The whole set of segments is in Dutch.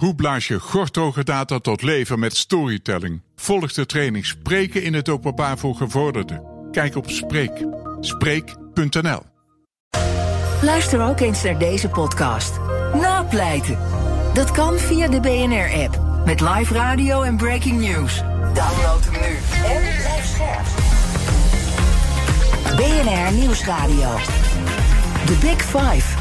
Hoe blaas je gorthoge data tot leven met storytelling? Volg de training Spreken in het openbaar voor gevorderden. Kijk op Spreek. Spreek.nl Luister ook eens naar deze podcast. Napleiten. Dat kan via de BNR-app. Met live radio en breaking news. Download hem nu en blijf scherp. BNR Nieuwsradio. The Big Five.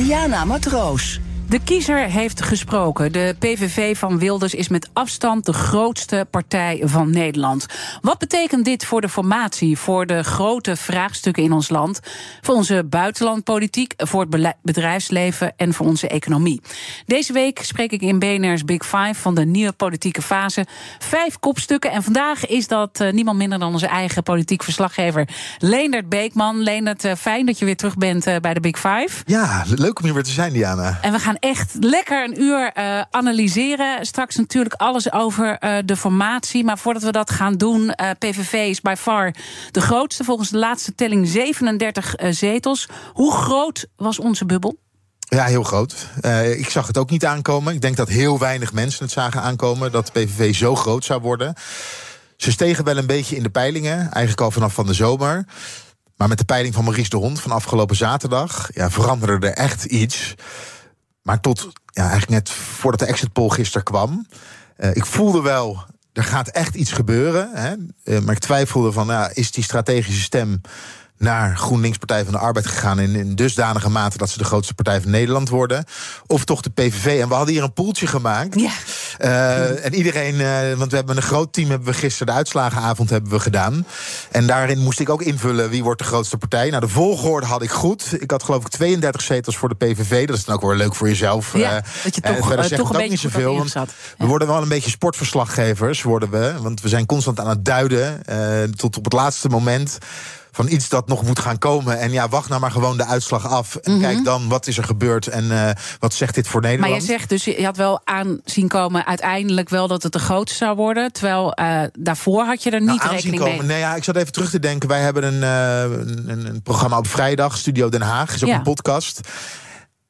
Diana Matroos. De kiezer heeft gesproken. De PVV van Wilders is met afstand de grootste partij van Nederland. Wat betekent dit voor de formatie, voor de grote vraagstukken in ons land, voor onze buitenlandpolitiek, voor het bedrijfsleven en voor onze economie? Deze week spreek ik in BNR's Big Five van de nieuwe politieke fase. Vijf kopstukken en vandaag is dat uh, niemand minder dan onze eigen politiek verslaggever Leendert Beekman. Leendert, uh, fijn dat je weer terug bent uh, bij de Big Five. Ja, leuk om hier weer te zijn, Diana. En we gaan echt lekker een uur uh, analyseren. Straks natuurlijk alles over uh, de formatie. Maar voordat we dat gaan doen, uh, PVV is by far de grootste. Volgens de laatste telling 37 zetels. Hoe groot was onze bubbel? Ja, heel groot. Ik zag het ook niet aankomen. Ik denk dat heel weinig mensen het zagen aankomen dat PVV zo groot zou worden. Ze stegen wel een beetje in de peilingen, eigenlijk al vanaf van de zomer. Maar met de peiling van Maurice de Hond van afgelopen zaterdag ja, veranderde er echt iets. Maar tot ja, eigenlijk net voordat de exit poll gisteren kwam, uh, ik voelde wel, er gaat echt iets gebeuren. Hè? Uh, maar ik twijfelde van, nou, is die strategische stem naar GroenLinks Partij van de Arbeid gegaan in, in dusdanige mate dat ze de grootste partij van Nederland worden. Of toch de PVV. En we hadden hier een poeltje gemaakt. Ja. Uh, en iedereen, uh, want we hebben een groot team, hebben we gisteren de uitslagenavond hebben we gedaan. En daarin moest ik ook invullen wie wordt de grootste partij. Nou, de volgorde had ik goed. Ik had geloof ik 32 zetels voor de PVV. Dat is dan ook wel leuk voor jezelf. Ja, uh, dat je toch, verder toch een beetje niet zoveel. Want ja. We worden wel een beetje sportverslaggevers, worden we. Want we zijn constant aan het duiden. tot op het laatste moment van iets dat nog moet gaan komen. En ja, wacht nou maar gewoon de uitslag af. En Mhm. kijk dan wat is er gebeurd en uh, wat zegt dit voor Nederland. Maar jij zegt dus, je had wel aanzien komen uiteindelijk wel dat het de grootste zou worden. Terwijl uh, daarvoor had je er niet nou, rekening komen. mee. Nee, ja, ik zat even terug te denken. Wij hebben een, uh, een, een, programma op vrijdag, Studio Den Haag. Is ook Ja. een podcast.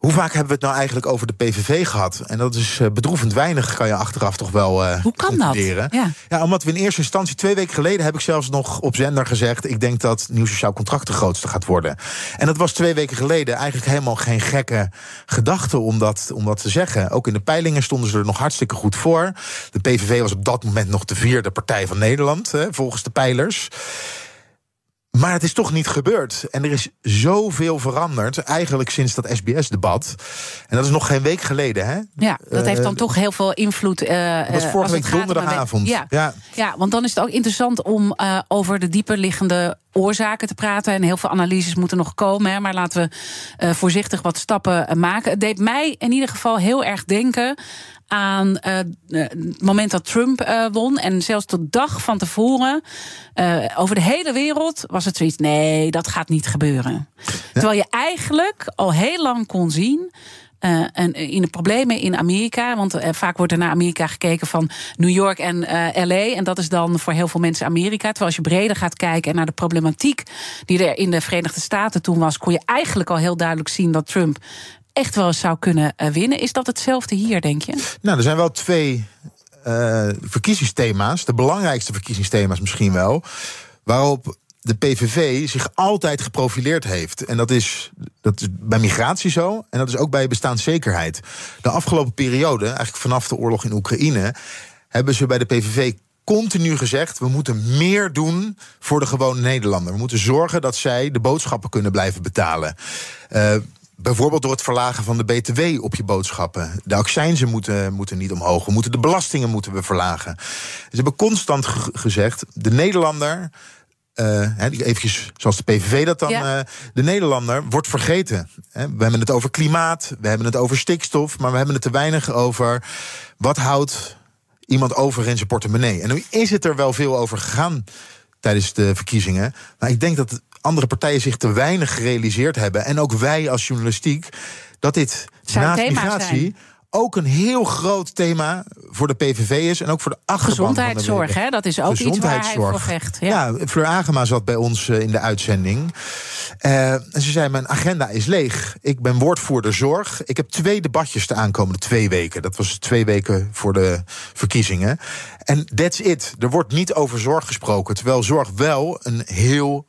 Hoe vaak hebben we het nou eigenlijk over de PVV gehad? En dat is uh, bedroevend weinig, kan je achteraf toch wel uh, Hoe kan dat? Ja. Ja. ja, omdat we in eerste instantie, twee weken geleden... heb ik zelfs nog op zender gezegd... ik denk dat Nieuw Sociaal Contract de grootste gaat worden. En dat was twee weken geleden eigenlijk helemaal geen gekke gedachte... om dat, om dat te zeggen. Ook in de peilingen stonden ze er nog hartstikke goed voor. De PVV was op dat moment nog de vierde partij van Nederland... Hè, volgens de peilers. Maar het is toch niet gebeurd. En er is zoveel veranderd, eigenlijk sinds dat SBS-debat. En dat is nog geen week geleden, hè? Ja, dat heeft dan Uh, toch heel veel invloed. Uh, Dat was vorige week donderdagavond. Ja. Ja. ja, want dan is het ook interessant om uh, over de dieper liggende oorzaken te praten. En heel veel analyses moeten nog komen. Hè, maar laten we voorzichtig wat stappen maken. Het deed mij in ieder geval heel erg denken aan uh, het moment dat Trump uh, won. En zelfs de dag van tevoren. Uh, over de hele wereld was het zoiets. Nee, dat gaat niet gebeuren. Ja. Terwijl je eigenlijk al heel lang kon zien. Uh, en in de problemen in Amerika. Want uh, vaak wordt er naar Amerika gekeken van New York en uh, LA. En dat is dan voor heel veel mensen Amerika. Terwijl als je breder gaat kijken naar de problematiek die er in de Verenigde Staten toen was, kon je eigenlijk al heel duidelijk zien dat Trump echt wel eens zou kunnen uh, winnen. Is dat hetzelfde hier, denk je? Nou, er zijn wel twee uh, verkiezingsthema's. De belangrijkste verkiezingsthema's misschien wel. Waarop de PVV zich altijd geprofileerd heeft. En dat is, dat is bij migratie zo. En dat is ook bij bestaanszekerheid. De afgelopen periode, eigenlijk vanaf de oorlog in Oekraïne... hebben ze bij de PVV continu gezegd: we moeten meer doen voor de gewone Nederlander. We moeten zorgen dat zij de boodschappen kunnen blijven betalen. Uh, Bijvoorbeeld door het verlagen van de BTW op je boodschappen. De accijnzen moeten, moeten niet omhoog. We moeten de belastingen moeten we verlagen. Ze hebben constant gezegd: de Nederlander. Uh, eventjes zoals de PVV dat dan. Ja. Uh, de Nederlander wordt vergeten. We hebben het over klimaat, we hebben het over stikstof, maar we hebben het te weinig over wat houdt iemand over in zijn portemonnee. En nu is het er wel veel over gegaan tijdens de verkiezingen. Maar ik denk dat andere partijen zich te weinig gerealiseerd hebben. En ook wij als journalistiek. Dat dit naast migratie. Ook een heel groot thema voor de PVV is. En ook voor de achterban Gezondheidszorg, hè? dat is ook iets waar hij voor vecht. Ja. ja, Fleur Agema zat bij ons eh, in de uitzending. Uh, en ze zei, mijn agenda is leeg. Ik ben woordvoerder zorg. Ik heb twee debatjes de aankomende twee weken. Dat was twee weken voor de verkiezingen. En that's it. Er wordt niet over zorg gesproken. Terwijl zorg wel een heel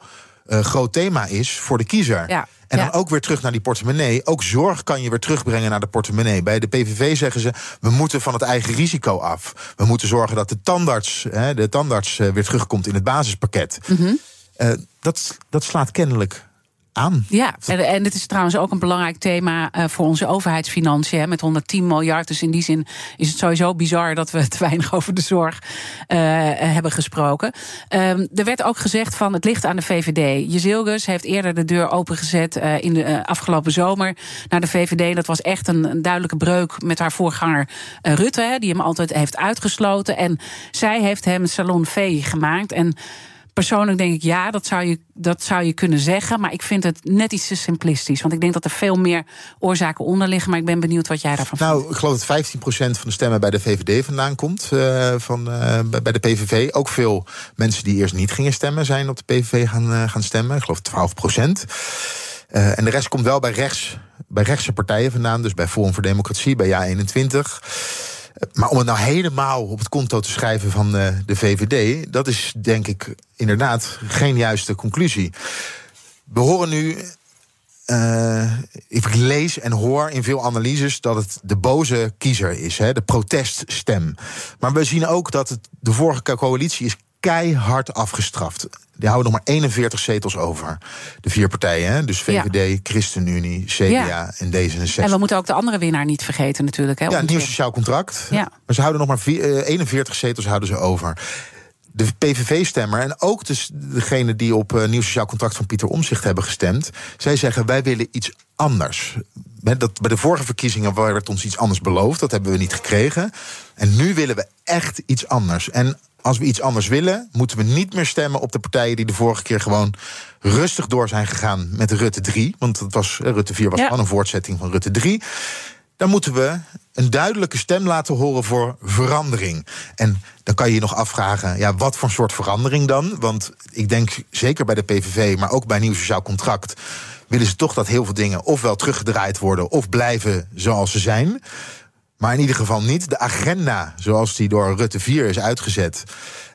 uh, groot thema is voor de kiezer. Ja. En dan ook weer terug naar die portemonnee. Ook zorg kan je weer terugbrengen naar de portemonnee. Bij de PVV zeggen ze: we moeten van het eigen risico af. We moeten zorgen dat de tandarts, hè, de tandarts uh, weer terugkomt in het basispakket. Mm -hmm. uh, dat, dat slaat kennelijk Ja, en, en dit is trouwens ook een belangrijk thema uh, voor onze overheidsfinanciën. Hè, met 110 miljard. Dus in die zin is het sowieso bizar dat we te weinig over de zorg uh, hebben gesproken. Um, er werd ook gezegd van het ligt aan de VVD. Jezilgus heeft eerder de deur opengezet in de afgelopen zomer naar de VVD. Dat was echt een, een duidelijke breuk met haar voorganger Rutte, hè, die hem altijd heeft uitgesloten. En zij heeft hem salon V gemaakt. En Persoonlijk denk ik ja, dat zou, je, dat zou je kunnen zeggen. Maar ik vind het net iets te simplistisch. Want ik denk dat er veel meer oorzaken onder liggen. Maar ik ben benieuwd wat jij daarvan nou, vindt. Nou, ik geloof dat 15% van de stemmen bij de VVD vandaan komt. Uh, van, uh, bij de PVV. Ook veel mensen die eerst niet gingen stemmen, zijn op de PVV gaan, uh, gaan stemmen. Ik geloof 12%. Uh, en de rest komt wel bij rechts, bij rechtse partijen vandaan. Dus bij Forum voor Democratie, bij Ja21. Maar om het nou helemaal op het konto te schrijven van de, de VVD, dat is denk ik inderdaad geen juiste conclusie. We horen nu. Uh, ik lees en hoor in veel analyses dat het de boze kiezer is, hè, de proteststem. Maar we zien ook dat het, de vorige coalitie is keihard afgestraft. Die houden nog maar 41 zetels over. De vier partijen, hè? dus VVD, ja. ChristenUnie, CDA ja. en D66. En we moeten ook de andere winnaar niet vergeten natuurlijk. Hè, ja, het nieuw sociaal contract. Ja. Maar ze houden nog maar vier, uh, 41 zetels houden ze over. De PVV-stemmer en ook dus degene die op uh, nieuw sociaal contract van Pieter Omzicht hebben gestemd, zij zeggen wij willen iets anders. Dat, bij de vorige verkiezingen werd ons iets anders beloofd, dat hebben we niet gekregen. En nu willen we echt iets anders. En als we iets anders willen, moeten we niet meer stemmen op de partijen die de vorige keer gewoon rustig door zijn gegaan met Rutte 3. Want dat was, Rutte 4 was ja. gewoon een voortzetting van Rutte 3. Dan moeten we een duidelijke stem laten horen voor verandering. En dan kan je je nog afvragen, ja, wat voor soort verandering dan? Want ik denk zeker bij de PVV, maar ook bij Nieuw Sociaal Contract willen ze toch dat heel veel dingen ofwel teruggedraaid worden of blijven zoals ze zijn. Maar in ieder geval niet de agenda zoals die door Rutte 4 is uitgezet.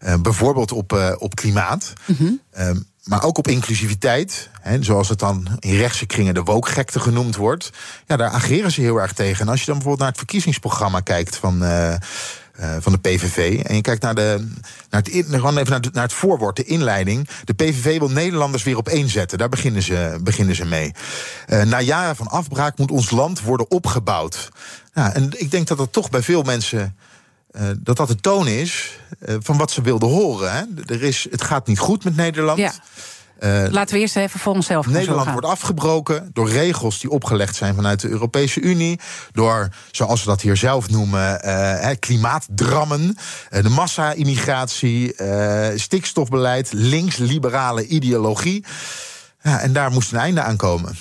Uh, bijvoorbeeld op, uh, op klimaat. Mhm. Mm -hmm. uh, maar ook op inclusiviteit. Hè, zoals het dan in rechtse kringen de wookgekte genoemd wordt. Ja, daar ageren ze heel erg tegen. En als je dan bijvoorbeeld naar het verkiezingsprogramma kijkt van. Uh, van de PVV. En je kijkt naar, de, naar, het, gewoon even naar, naar het voorwoord, de inleiding. De PVV wil Nederlanders weer op één zetten. Daar beginnen ze, beginnen ze mee. Uh, na jaren van afbraak moet ons land worden opgebouwd. En ik denk dat dat toch bij veel mensen. Uh, dat dat de toon is van wat ze wilden horen. Hè. Er is, het gaat niet goed met Nederland. Ja. Uh, Laten we eerst even voor onszelf Nederland wordt afgebroken door regels die opgelegd zijn vanuit de Europese Unie. Door, zoals we dat hier zelf noemen, uh, klimaatdrammen. Uh, de massa-immigratie, stikstofbeleid, links-liberale ideologie. Ja, en daar moest een einde aan komen.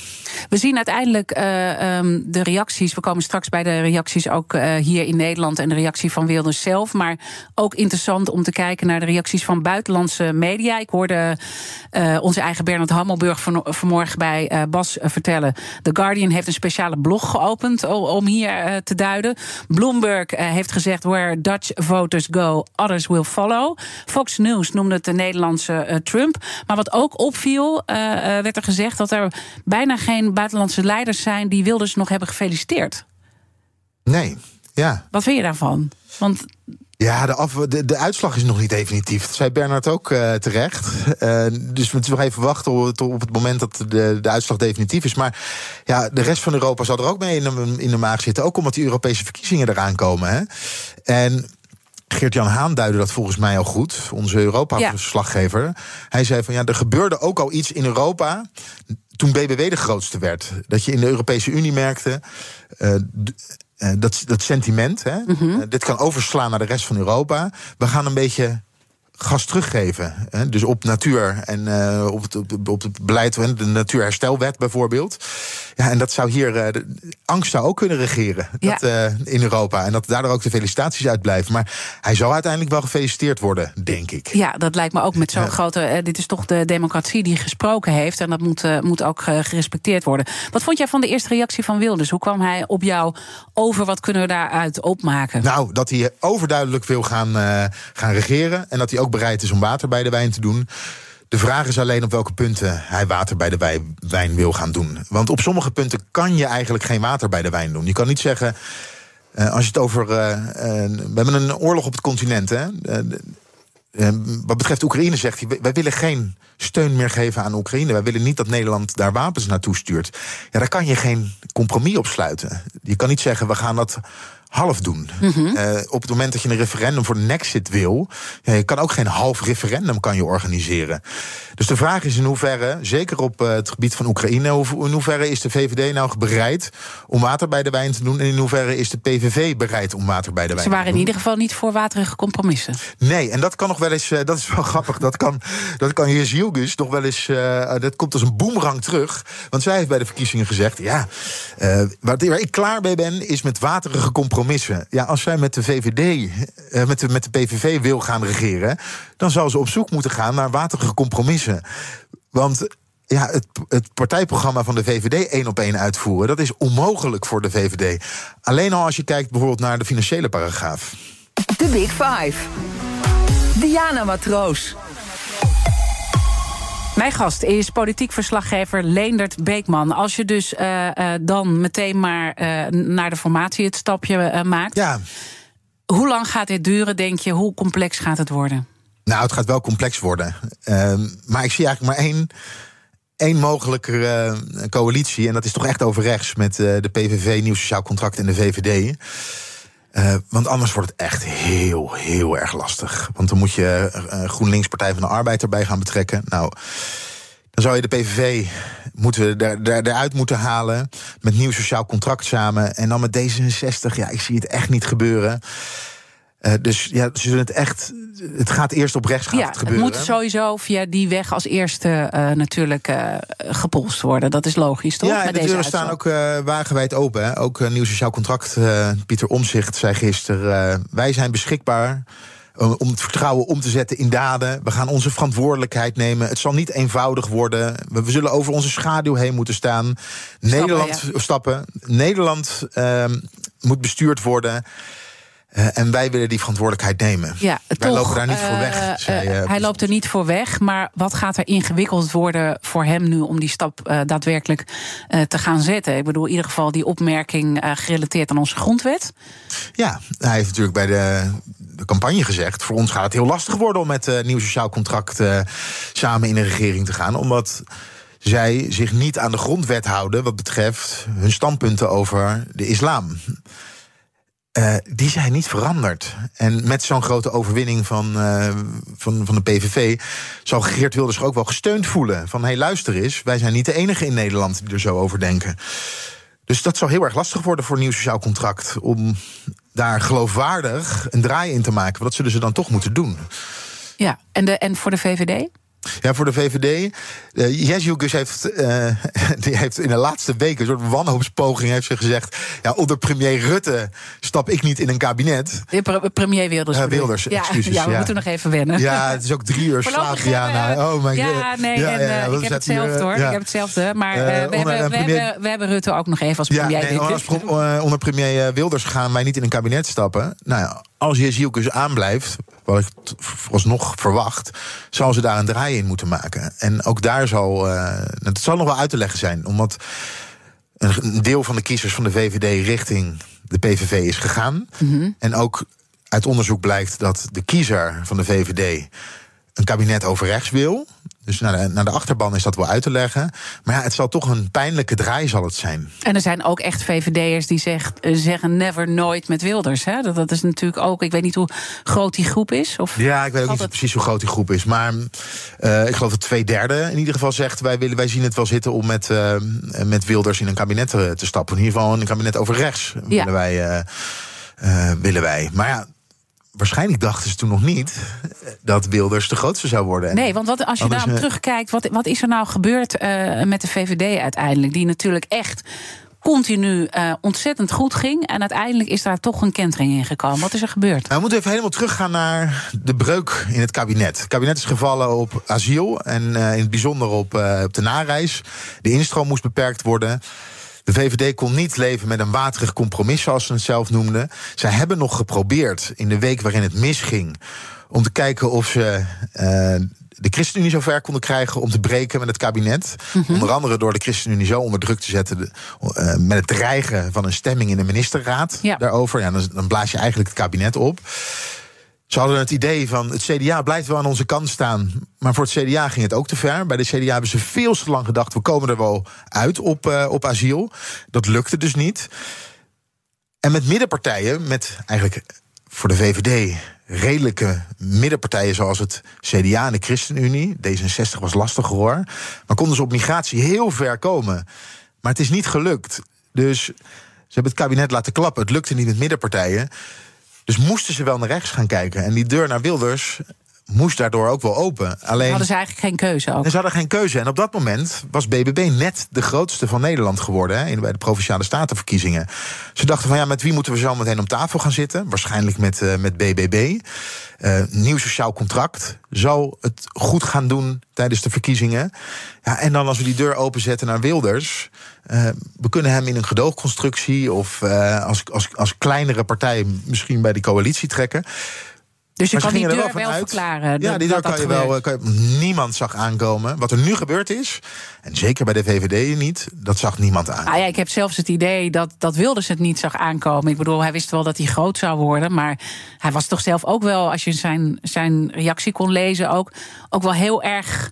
We zien uiteindelijk uh, um, de reacties. We komen straks bij de reacties ook uh, hier in Nederland en de reactie van Wilders zelf. Maar ook interessant om te kijken naar de reacties van buitenlandse media. Ik hoorde uh, onze eigen Bernard Hammelburg van, vanmorgen bij Bas vertellen. The Guardian heeft een speciale blog geopend om hier te duiden. Bloomberg heeft gezegd: Where Dutch voters go, others will follow. Fox News noemde het de Nederlandse Trump. Maar wat ook opviel, werd er gezegd dat er bijna geen buitenlandse leiders zijn die Wilders nog hebben gefeliciteerd. Nee, ja. Wat vind je daarvan? Want ja, de, af, de, de, uitslag is nog niet definitief. Dat zei Bernard ook uh, terecht. Uh, dus we moeten nog even wachten op, op het moment dat de, de uitslag definitief is. Maar ja, de rest van Europa zal er ook mee in de, in de maag zitten. Ook omdat die Europese verkiezingen eraan komen. Hè? En Geert-Jan Haan duidde dat volgens mij al goed, onze Europa-verslaggever. Ja. Hij zei van ja, er gebeurde ook al iets in Europa toen BBW de grootste werd. Dat je in de Europese Unie merkte. Uh, uh, dat, dat sentiment, hè, Mhm. uh, dit kan overslaan naar de rest van Europa. We gaan een beetje gas teruggeven. Hè? Dus op natuur en uh, op, het, op, het beleid, de Natuurherstelwet bijvoorbeeld. Ja, en dat zou hier, uh, de angst zou ook kunnen regeren dat, uh, in Europa. En dat daardoor ook de felicitaties uitblijven. Maar hij zal uiteindelijk wel gefeliciteerd worden, denk ik. Ja, dat lijkt me ook met zo'n ja. grote. dit is toch de democratie die gesproken heeft. En dat moet, moet ook gerespecteerd worden. Wat vond jij van de eerste reactie van Wilders? Hoe kwam hij op jou over? Wat kunnen we daaruit opmaken? Nou, dat hij overduidelijk wil gaan, gaan regeren. En dat hij ook bereid is om water bij de wijn te doen. De vraag is alleen op welke punten hij water bij de wijn wil gaan doen. Want op sommige punten kan je eigenlijk geen water bij de wijn doen. Je kan niet zeggen. Uh, als je het over. Uh, uh, we hebben een oorlog op het continent. Hè? wat betreft Oekraïne zegt hij. Wij willen geen steun meer geven aan Oekraïne. Wij willen niet dat Nederland daar wapens naartoe stuurt. Ja, daar kan je geen compromis op sluiten. Je kan niet zeggen. We gaan dat half doen. Mm -hmm. uh, op het moment dat je een referendum voor Nexit wil, ja, je kan ook geen half referendum kan je organiseren. Dus de vraag is in hoeverre, zeker op uh, het gebied van Oekraïne, in hoeverre is de VVD nou bereid om water bij de wijn te doen en in hoeverre is de PVV bereid om water bij de wijn te doen? Ze waren in ieder geval niet voor waterige compromissen. Nee, en dat kan nog wel eens, uh, dat is wel grappig, dat kan, dat kan Jezilgus nog wel eens, dat komt als een boemerang terug. Want zij heeft bij de verkiezingen gezegd, ja, waar ik klaar mee ben, is met waterige compromissen. Ja, als zij met de VVD, uh, met, de, met de PVV wil gaan regeren, dan zal ze op zoek moeten gaan naar waterige compromissen. Want ja, het, het, partijprogramma van de VVD één op één uitvoeren, dat is onmogelijk voor de VVD. Alleen al als je kijkt bijvoorbeeld naar de financiële paragraaf. De Big Five. Diana Matroos. Mijn gast is politiek verslaggever Leendert Beekman. Als je dus uh, uh, dan meteen maar uh, naar de formatie het stapje maakt. Ja. Hoe lang gaat dit duren, denk je? Hoe complex gaat het worden? Nou, het gaat wel complex worden. Ehm, maar ik zie eigenlijk maar één één mogelijke coalitie. En dat is toch echt over rechts met de PVV, Nieuw Sociaal Contract en de VVD. Uh, want anders wordt het echt heel, heel erg lastig. Want dan moet je uh, GroenLinks Partij van de Arbeid erbij gaan betrekken. Nou, dan zou je de PVV moeten er, er, eruit moeten halen. Met nieuw sociaal contract samen. En dan met D66. Ja, ik zie het echt niet gebeuren. Uh, dus ja, ze zullen het echt. Het gaat eerst op rechts gaat ja, het gebeuren. Het moet sowieso via die weg als eerste uh, natuurlijk uh, gepolst worden. Dat is logisch, toch? Ja, en de deuren staan ook wagenwijd open. Hè? Ook een nieuw sociaal contract. Pieter Omzicht zei gisteren: wij zijn beschikbaar. Om het vertrouwen om te zetten in daden. We gaan onze verantwoordelijkheid nemen. Het zal niet eenvoudig worden. We, zullen over onze schaduw heen moeten staan. Stappen, Nederland ja. stappen. Nederland ehm, moet bestuurd worden. Uh, en wij willen die verantwoordelijkheid nemen. Ja, wij toch, lopen daar niet voor weg. Zei, uh, hij loopt er niet voor weg. Maar wat gaat er ingewikkeld worden voor hem nu om die stap daadwerkelijk te gaan zetten? Ik bedoel, in ieder geval die opmerking gerelateerd aan onze grondwet. Ja, hij heeft natuurlijk bij de, de campagne gezegd: voor ons gaat het heel lastig worden om met nieuw sociaal contract samen in een regering te gaan. Omdat zij zich niet aan de grondwet houden wat betreft hun standpunten over de islam. Uh, die zijn niet veranderd. En met zo'n grote overwinning van, uh, van, van de PVV... zal Geert Wilders ook wel gesteund voelen. Van, hé, hey, luister eens, wij zijn niet de enige in Nederland... die er zo over denken. Dus dat zal heel erg lastig worden voor een nieuw sociaal contract... om daar geloofwaardig een draai in te maken. Want dat zullen ze dan toch moeten doen. Ja, en, de, en voor de VVD? Ja, voor de VVD. Uh, Jesjoekes heeft, uh, die heeft in de laatste weken een soort wanhoopspoging heeft ze gezegd... ja, onder premier Rutte stap ik niet in een kabinet. Pre premier Wilders. Uh, Wilders, ja, excuses. Ja, we ja. moeten nog even wennen. Ja, het is ook drie uur slaap. Ja, nou, oh my ja, nee, ja, en, ja, ik heb hetzelfde hoor. Ik heb hetzelfde. Maar we, hebben, we, premier- hebben, we hebben Rutte ook nog even als premier. Ja, nee, als eh, onder premier Wilders gaan wij niet in een kabinet stappen. Nou ja, als Jezielkus aanblijft, wat ik vooralsnog verwacht, zal ze daar een draai in moeten maken. En ook daar zal, eh het zal nog wel uit te leggen zijn, omdat een een deel van de kiezers van de VVD richting de PVV is gegaan. Mhm. En ook uit onderzoek blijkt dat de kiezer van de VVD een kabinet over rechts wil. Dus naar de, naar de achterban is dat wel uit te leggen. Maar ja, het zal toch een pijnlijke draai zal het zijn. En er zijn ook echt VVD'ers die zegt, eh, zeggen never nooit met Wilders. Hè? Dat, dat is natuurlijk ook, ik weet niet hoe groot die groep is. Of Ja, ik weet ook niet precies hoe groot die groep is. Maar eh, ik geloof dat twee derde in ieder geval zegt... wij, willen, wij zien het wel zitten om met, eh, met Wilders in een kabinet te, te stappen. In ieder geval een kabinet over rechts Ja. willen, wij, eh, willen wij. Maar ja, waarschijnlijk dachten ze toen nog niet dat Wilders de grootste zou worden. Nee, want wat, als je daarop eh, terugkijkt, wat, wat is er nou gebeurd eh, met de VVD uiteindelijk? Die natuurlijk echt continu eh, ontzettend goed ging. En uiteindelijk is daar toch een kentering in gekomen. Wat is er gebeurd? Nou, we moeten even helemaal teruggaan naar de breuk in het kabinet. Het kabinet is gevallen op asiel en eh, in het bijzonder op, eh, op de nareis. De instroom moest beperkt worden. De VVD kon niet leven met een waterig compromis, zoals ze het zelf noemden. Zij hebben nog geprobeerd in de week waarin het misging. om te kijken of ze. eh, de ChristenUnie zover konden krijgen om te breken met het kabinet. Onder andere door de ChristenUnie zo onder druk te zetten. de- eh, met het dreigen van een stemming in de ministerraad Ja. daarover. Ja, dan, dan blaas je eigenlijk het kabinet op. Ze hadden het idee van het CDA blijft wel aan onze kant staan. Maar voor het CDA ging het ook te ver. Bij de CDA hebben ze veel te lang gedacht: we komen er wel uit op, eh, op asiel. Dat lukte dus niet. En met middenpartijen, met eigenlijk voor de VVD redelijke middenpartijen zoals het CDA en de ChristenUnie. D66 was lastig hoor. Maar konden ze op migratie heel ver komen. Maar het is niet gelukt. Dus ze hebben het kabinet laten klappen. Het lukte niet met middenpartijen. Dus moesten ze wel naar rechts gaan kijken. En die deur naar Wilders moest daardoor ook wel open. Alleen. Hadden ze eigenlijk geen keuze ook. En ze hadden geen keuze. En op dat moment was BBB net de grootste van Nederland geworden. Hè, in- bij de provinciale statenverkiezingen. Ze dachten van ja, met wie moeten we zo meteen om tafel gaan zitten? Waarschijnlijk met, eh, met BBB. Eh, nieuw sociaal contract. Zal het goed gaan doen tijdens de verkiezingen? Ja, en dan als we die deur openzetten naar Wilders. Eh, we kunnen hem in een gedoogconstructie of eh, als, als, als kleinere partij misschien bij die coalitie trekken. Dus je Maar kan die er deur wel, van uit- verklaren. Ja, die deur kan je wel. eh, Kan je, niemand zag aankomen. Wat er nu gebeurd is, en zeker bij de VVD niet, dat zag niemand aan. Ah ja, ik heb zelfs het idee dat, dat Wilders het niet zag aankomen. Ik bedoel, hij wist wel dat hij groot zou worden. Maar hij was toch zelf ook wel, als je zijn, zijn reactie kon lezen, ook, ook wel heel erg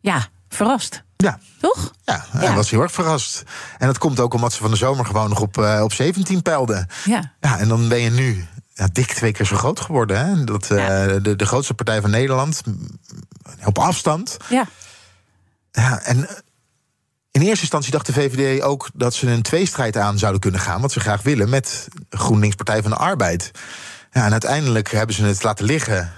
ja, verrast. Ja. Toch? Ja, hij Ja. was heel erg verrast. En dat komt ook omdat ze van de zomer gewoon nog op, eh, op 17 peilden. Ja. Ja, en dan ben je nu ja, dik twee keer zo groot geworden. Hè? Dat, eh, de, de grootste partij van Nederland. Op afstand. Ja. Ja, en eh, in eerste instantie dacht de VVD ook dat ze een tweestrijd aan zouden kunnen gaan. Wat ze graag willen met GroenLinks Partij van de Arbeid. Ja, en uiteindelijk hebben ze het laten liggen.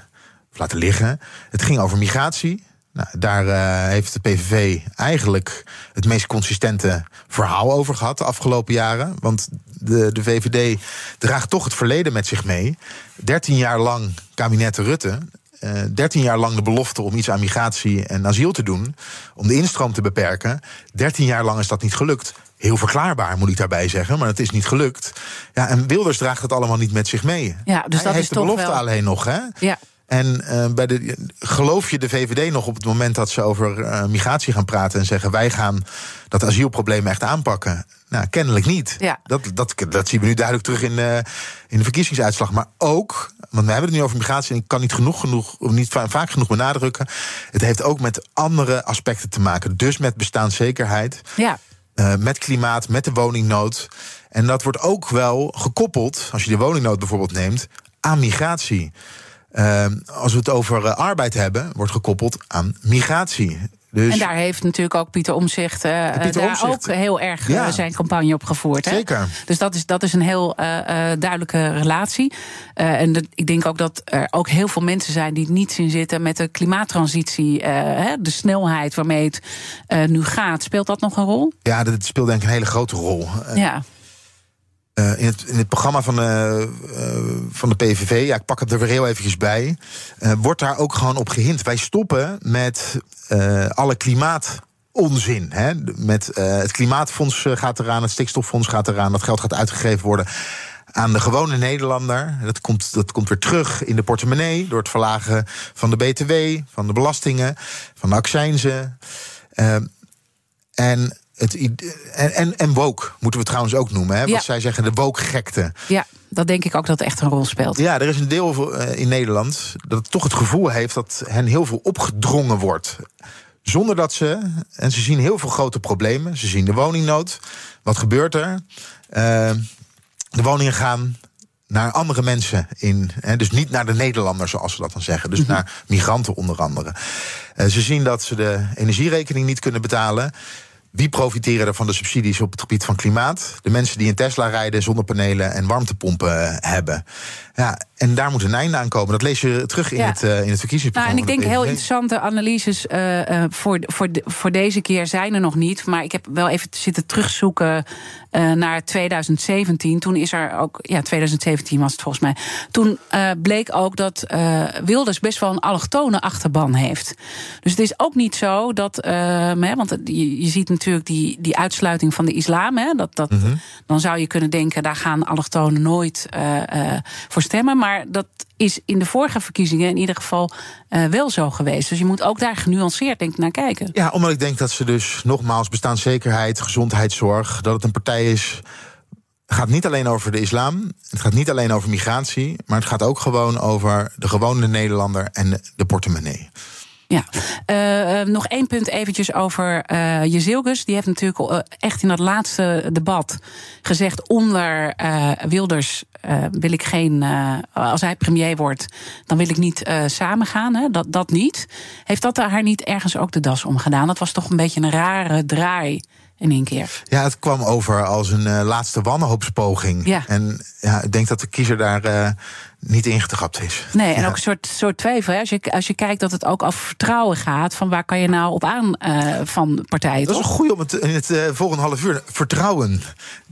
Laten liggen. Het ging over migratie. Nou, daar eh, heeft de PVV eigenlijk het meest consistente verhaal over gehad de afgelopen jaren. Want de, de VVD draagt toch het verleden met zich mee. 13 jaar lang kabinet Rutte. eh 13 jaar lang de belofte om iets aan migratie en asiel te doen. Om de instroom te beperken. 13 jaar lang is dat niet gelukt. Heel verklaarbaar, moet ik daarbij zeggen, maar het is niet gelukt. Ja, en Wilders draagt het allemaal niet met zich mee. Ja, dus Hij dat heeft is de belofte wel- alleen nog, hè? Ja. En eh, bij de, geloof je de VVD nog op het moment dat ze over eh, migratie gaan praten en zeggen wij gaan dat asielprobleem echt aanpakken? Nou, kennelijk niet. Ja. Dat, dat, dat zien we nu duidelijk terug in, eh, in de verkiezingsuitslag. Maar ook, want we hebben het nu over migratie en ik kan niet genoeg, genoeg of niet va- vaak genoeg benadrukken. Het heeft ook met andere aspecten te maken. Dus met bestaanszekerheid. Ja. Met klimaat, met de woningnood. En dat wordt ook wel gekoppeld, als je de woningnood bijvoorbeeld neemt, aan migratie. Eh, als we het over eh, arbeid hebben, wordt gekoppeld aan migratie. Dus En daar heeft natuurlijk ook Pieter Omzicht Pieter daar ook heel erg eh, Ja. zijn campagne op gevoerd. Hè? Zeker. Dus dat is, dat is een heel eh, eh, duidelijke relatie. Eh, en ik denk ook dat er ook heel veel mensen zijn die het niet zien zitten met de klimaattransitie. eh, hè, de snelheid waarmee het eh, nu gaat. Speelt dat nog een rol? ja, dat speelt denk ik een hele grote rol. Eh, Ja. Eh, in, het, programma van, de eh, van de PVV, ja, ik pak het er weer heel eventjes bij, eh, wordt daar ook gewoon op gehind. Wij stoppen met eh, alle klimaatonzin. Hè? Met, eh, het klimaatfonds eh, gaat eraan, het stikstoffonds gaat eraan, dat geld gaat uitgegeven worden aan de gewone Nederlander. Dat komt, dat komt weer terug in de portemonnee door het verlagen van de BTW, van de belastingen, van de accijnzen. Eh, en, het, en, en, en woke moeten we trouwens ook noemen. Hè? Ja. Wat zij zeggen, de woke-gekte. ja, dat denk ik ook dat het echt een rol speelt. Ja, er is een deel eh, in Nederland dat toch het gevoel heeft dat hen heel veel opgedrongen wordt. Zonder dat ze. En ze zien heel veel grote problemen. Ze zien de woningnood. Wat gebeurt er? Eh, de woningen gaan naar andere mensen in. Hè, dus niet naar de Nederlanders, zoals ze dat dan zeggen. Dus naar migranten onder andere. Eh, ze zien dat ze de energierekening niet kunnen betalen. Wie profiteren er van de subsidies op het gebied van klimaat? De mensen die een Tesla rijden, zonnepanelen en warmtepompen eh, hebben. Ja, En daar moet een einde aan komen. Dat lees je terug in, Ja. het, uh, in het verkiezingsprogramma. Nou, en ik denk heel interessante analyses eh, eh, voor, voor, de- voor deze keer zijn er nog niet. Maar ik heb wel even zitten terugzoeken naar 2017. Toen is er ook, ja, 2017 was het volgens mij. Toen bleek ook dat Wilders best wel een allochtone achterban heeft. Dus het is ook niet zo dat, hè, want je, je ziet natuurlijk die, die uitsluiting van de islam. Hè, dat, dat, Dan zou je kunnen denken, daar gaan allochtonen nooit voor stemmen. Maar dat is in de vorige verkiezingen in ieder geval eh, wel zo geweest. Dus je moet ook daar genuanceerd denk naar kijken. Ja, omdat ik denk dat ze dus nogmaals bestaanszekerheid, gezondheidszorg, dat het een partij is. Het gaat niet alleen over de islam, het gaat niet alleen over migratie, maar het gaat ook gewoon over de gewone Nederlander en de portemonnee. Ja, Eh, eh, nog één punt eventjes over eh Jezilgus. Die heeft natuurlijk echt in dat laatste debat gezegd... onder Wilders wil ik geen... als hij premier wordt, dan wil ik niet samengaan. Hè? Dat, dat niet. Heeft dat haar niet ergens ook de das omgedaan? Dat was toch een beetje een rare draai in één keer. Ja, het kwam over als een eh, laatste wanhoopspoging. Ja. En ja, ik denk dat de kiezer daar eh, niet ingetrapt is. Nee, en Ja. ook een soort, soort twijfel. hè. Als je, als je kijkt dat het ook over vertrouwen gaat... van waar kan je nou op aan eh, van partijen, Dat is een goede om het in het volgende half uur. Vertrouwen.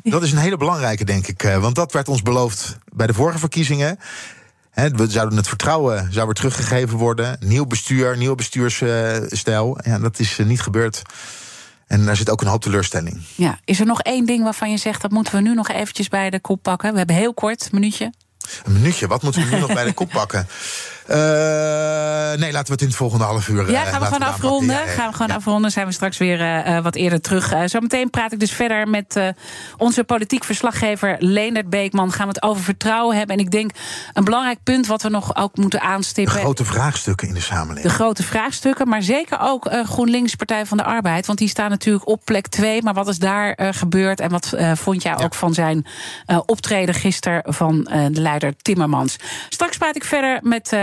Dat is een hele belangrijke, denk ik. want dat werd ons beloofd bij de vorige verkiezingen. We zouden het vertrouwen zou weer teruggegeven worden. Nieuw bestuur, nieuwe bestuursstijl. ja, dat is niet gebeurd. En daar zit ook een hoop teleurstelling. Ja. Is er nog één ding waarvan je zegt... dat moeten we nu nog eventjes bij de kop pakken? We hebben heel kort, een minuutje. Een minuutje, wat moeten we nu nog bij de kop pakken? Eh, nee, laten we het in het volgende half uur. eh, Ja, gaan we gewoon afronden. Ja, gaan we gewoon ja. afronden. Zijn we straks weer eh, eh, wat eerder terug. Eh, zometeen praat ik dus verder met eh, onze politiek verslaggever Leendert Beekman. Gaan we het over vertrouwen hebben. En ik denk een belangrijk punt wat we nog ook moeten De aanstippen. grote vraagstukken in de samenleving. De grote vraagstukken, maar zeker ook eh, GroenLinks, Partij van de Arbeid. Want die staan natuurlijk op plek 2. Maar wat is daar eh, gebeurd? En wat eh, vond jij ook van zijn eh, optreden gisteren van eh, de leider Timmermans? Straks praat ik verder met eh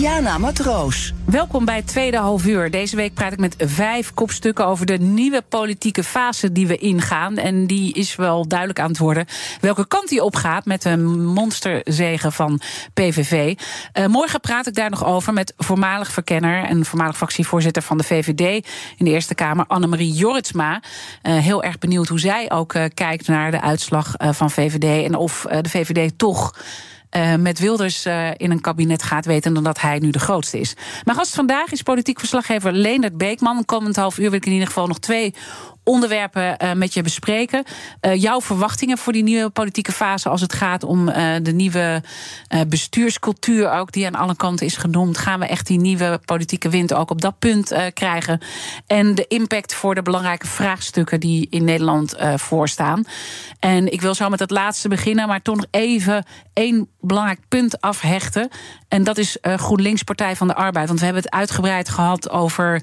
Diana Matroos. Welkom bij het tweede half uur. Deze week praat ik met vijf kopstukken over de nieuwe politieke fase die we ingaan. En die is wel duidelijk aan het worden. Welke kant die opgaat met een monsterzegen van PVV. Eh, morgen praat ik daar nog over met voormalig verkenner en voormalig fractievoorzitter van de VVD in de Eerste Kamer, Annemarie Jorritsma. Eh, heel erg benieuwd hoe zij ook eh, kijkt naar de uitslag van VVD en of de VVD toch eh, met Wilders eh, in een kabinet gaat, weten dat hij nu de grootste is. Mijn gast vandaag is politiek verslaggever Leendert Beekman. Komend half uur wil ik in ieder geval nog twee onderwerpen eh, met je bespreken. Eh, jouw verwachtingen voor die nieuwe politieke fase als het gaat om eh, de nieuwe bestuurscultuur ook, die aan alle kanten is genoemd. Gaan we echt die nieuwe politieke wind ook op dat punt krijgen? En de impact voor de belangrijke vraagstukken die in Nederland voorstaan. En ik wil zo met het laatste beginnen, maar toch nog even één belangrijk punt afhechten. En dat is GroenLinks Partij van de Arbeid. Want we hebben het uitgebreid gehad over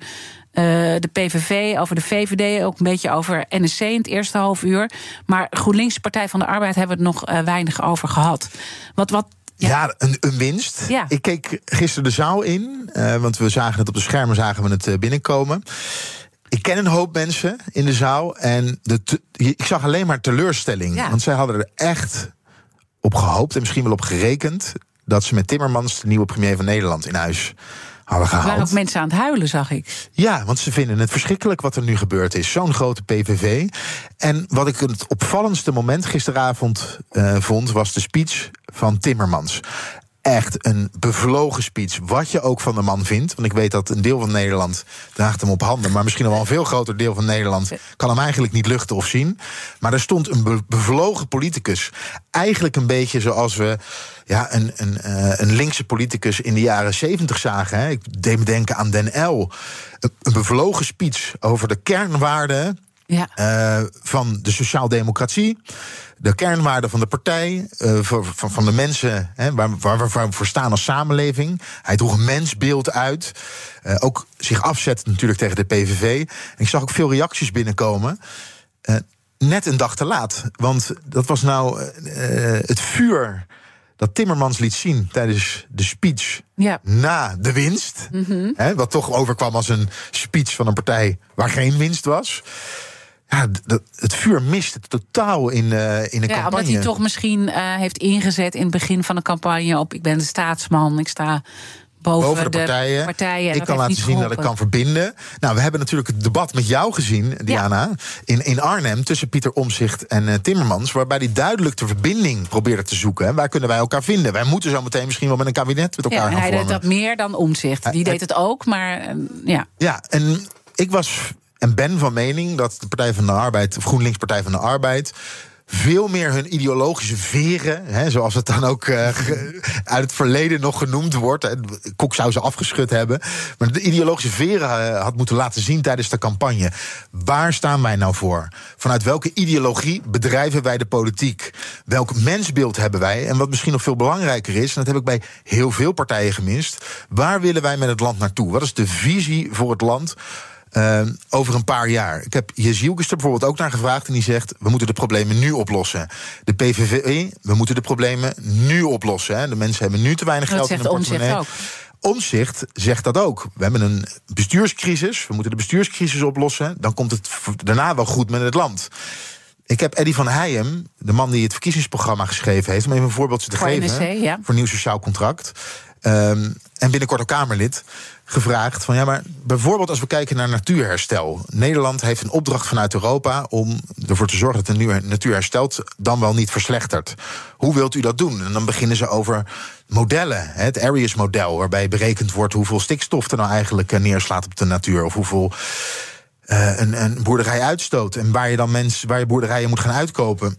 de PVV, over de VVD, ook een beetje over NSC in het eerste half uur. Maar GroenLinks Partij van de Arbeid hebben we het nog eh, weinig over gehad. Wat, wat, Ja, een, een winst. Ja. Ik keek gisteren de zaal in, eh, want we zagen het op de schermen, zagen we het eh, binnenkomen. Ik ken een hoop mensen in de zaal en de ik zag alleen maar teleurstelling. Ja. Want zij hadden er echt op gehoopt en misschien wel op gerekend dat ze met Timmermans de nieuwe premier van Nederland in huis hadden gehaald. Er waren ook mensen aan het huilen, zag ik. Ja, want ze vinden het verschrikkelijk wat er nu gebeurd is. Zo'n grote PVV. En wat ik het opvallendste moment gisteravond uh, vond, was de speech van Timmermans echt een bevlogen speech. Wat je ook van de man vindt. Want ik weet dat een deel van Nederland draagt hem op handen. Maar misschien wel een veel groter deel van Nederland kan hem eigenlijk niet luchten of zien. Maar er stond een bevlogen politicus. Eigenlijk een beetje zoals we ja, een, een, uh, een linkse politicus in de jaren zeventig zagen. Hè. Ik deed me denken aan Den L. Een bevlogen speech over de kernwaarden ja. Uh, van de sociaaldemocratie de kernwaarden van de partij, uh, van, van de mensen hè, waar, waar, we voor staan als samenleving. Hij droeg een mensbeeld uit. Uh, ook zich afzet natuurlijk tegen de PVV. En ik zag ook veel reacties binnenkomen. Net een dag te laat. Want dat was nou het vuur dat Timmermans liet zien tijdens de speech ja. na de winst. Mm -hmm. hè, wat toch overkwam als een speech van een partij waar geen winst was ja, het vuur mist het totaal in, uh, in de ja, campagne. Omdat hij toch misschien uh, heeft ingezet in het begin van de campagne op... ik ben de staatsman, ik sta boven, boven de, partijen. partijen ik kan laten zien dat ik kan verbinden. Nou, we hebben natuurlijk het debat met jou gezien, Diana... in, in Arnhem tussen Pieter Omzicht en uh, Timmermans... waarbij hij duidelijk de verbinding probeerde te zoeken. Waar kunnen wij elkaar vinden? Wij moeten zo meteen misschien wel met een kabinet met elkaar ja, gaan hij vormen. deed dat meer dan Omzicht. Die deed het ook, maar ja. Ja, en ik was en ben van mening dat de Partij van de Arbeid, of GroenLinks Partij van de Arbeid veel meer hun ideologische veren, hè, zoals het dan ook uh, uit het verleden nog genoemd wordt. Kok zou ze afgeschud hebben. Maar de ideologische veren uh, had moeten laten zien tijdens de campagne. Waar staan wij nou voor? Vanuit welke ideologie bedrijven wij de politiek? Welk mensbeeld hebben wij? En wat misschien nog veel belangrijker is, en dat heb ik bij heel veel partijen gemist. Waar willen wij met het land naartoe? Wat is de visie voor het land? Uh, over een paar jaar. Ik heb Jezielkes er bijvoorbeeld ook naar gevraagd. En die zegt: we moeten de problemen nu oplossen. De PVV, we moeten de problemen nu oplossen. Hè. De mensen hebben nu te weinig geld in de portemonnee. Ook. Omzicht zegt dat ook. We hebben een bestuurscrisis. We moeten de bestuurscrisis oplossen. Dan komt het daarna wel goed met het land. Ik heb Eddie van Heijem, de man die het verkiezingsprogramma geschreven heeft, om even een voorbeeldje te geven. ja. Voor nieuw sociaal contract. Um, en binnenkort ook Kamerlid gevraagd van ja, maar bijvoorbeeld als we kijken naar natuurherstel. Nederland heeft een opdracht vanuit Europa om ervoor te zorgen dat de natuur herstelt, dan wel niet verslechtert. Hoe wilt u dat doen? En dan beginnen ze over modellen, het Arias-model, waarbij berekend wordt hoeveel stikstof er nou eigenlijk eh, neerslaat op de natuur of hoeveel. Uh, een, een boerderij uitstoot en waar je dan mensen, waar je boerderijen moet gaan uitkopen.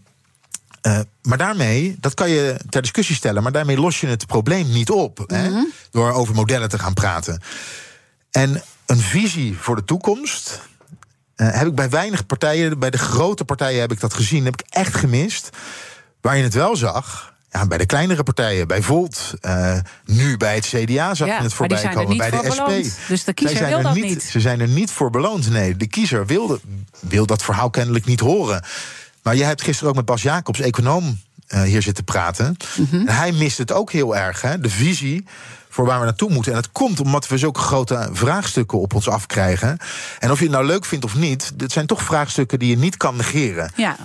Uh, maar daarmee, dat kan je ter discussie stellen, maar daarmee los je het probleem niet op. hè, mhm. door over modellen te gaan praten. En een visie voor de toekomst. Uh, heb ik bij weinig partijen, bij de grote partijen heb ik dat gezien, heb ik echt gemist. Waar je het wel zag, ja, bij de kleinere partijen, bij Volt, uh, nu bij het CDA zag ja, je het voorbij komen, bij de SP. Dus de kiezer wil dat niet, niet. Ze zijn er niet voor beloond. Nee, de kiezer wilde, wil dat verhaal kennelijk niet horen. Maar jij hebt gisteren ook met Bas Jacobs, econoom, uh, hier zitten praten. Mhm. En hij mist het ook heel erg, hè? de visie voor waar we naartoe moeten. En dat komt omdat we zulke grote vraagstukken op ons afkrijgen. En of je het nou leuk vindt of niet, dit zijn toch vraagstukken die je niet kan negeren. Ja,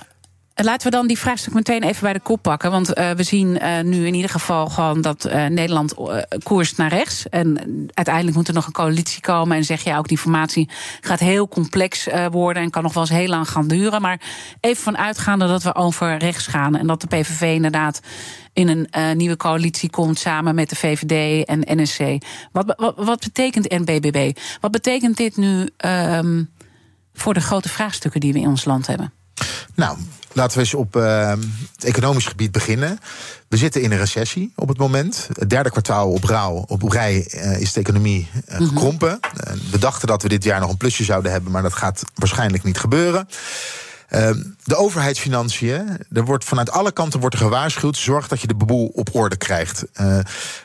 Laten we dan die vraagstuk meteen even bij de kop pakken. Want uh, we zien uh, nu in ieder geval gewoon dat uh, Nederland koerst naar rechts. En uiteindelijk moet er nog een coalitie komen. En zeg je ook, die formatie gaat heel complex worden en kan nog wel eens heel lang gaan duren. Maar even vanuitgaande dat we over rechts gaan. En dat de PVV inderdaad in een nieuwe coalitie komt samen met de VVD en NSC. Wat, wat, wat betekent NBBB? Wat betekent dit nu um, voor de grote vraagstukken die we in ons land hebben? Nou, laten we eens op uh, het economisch gebied beginnen. We zitten in een recessie op het moment. Het derde kwartaal op, rouw, op rij uh, is de economie uh, gekrompen. Mm we dachten dat we dit jaar nog een plusje zouden hebben, maar dat gaat waarschijnlijk niet gebeuren. Ehm, de overheidsfinanciën, er wordt vanuit alle kanten wordt er gewaarschuwd. Zorg dat je de boel op orde krijgt.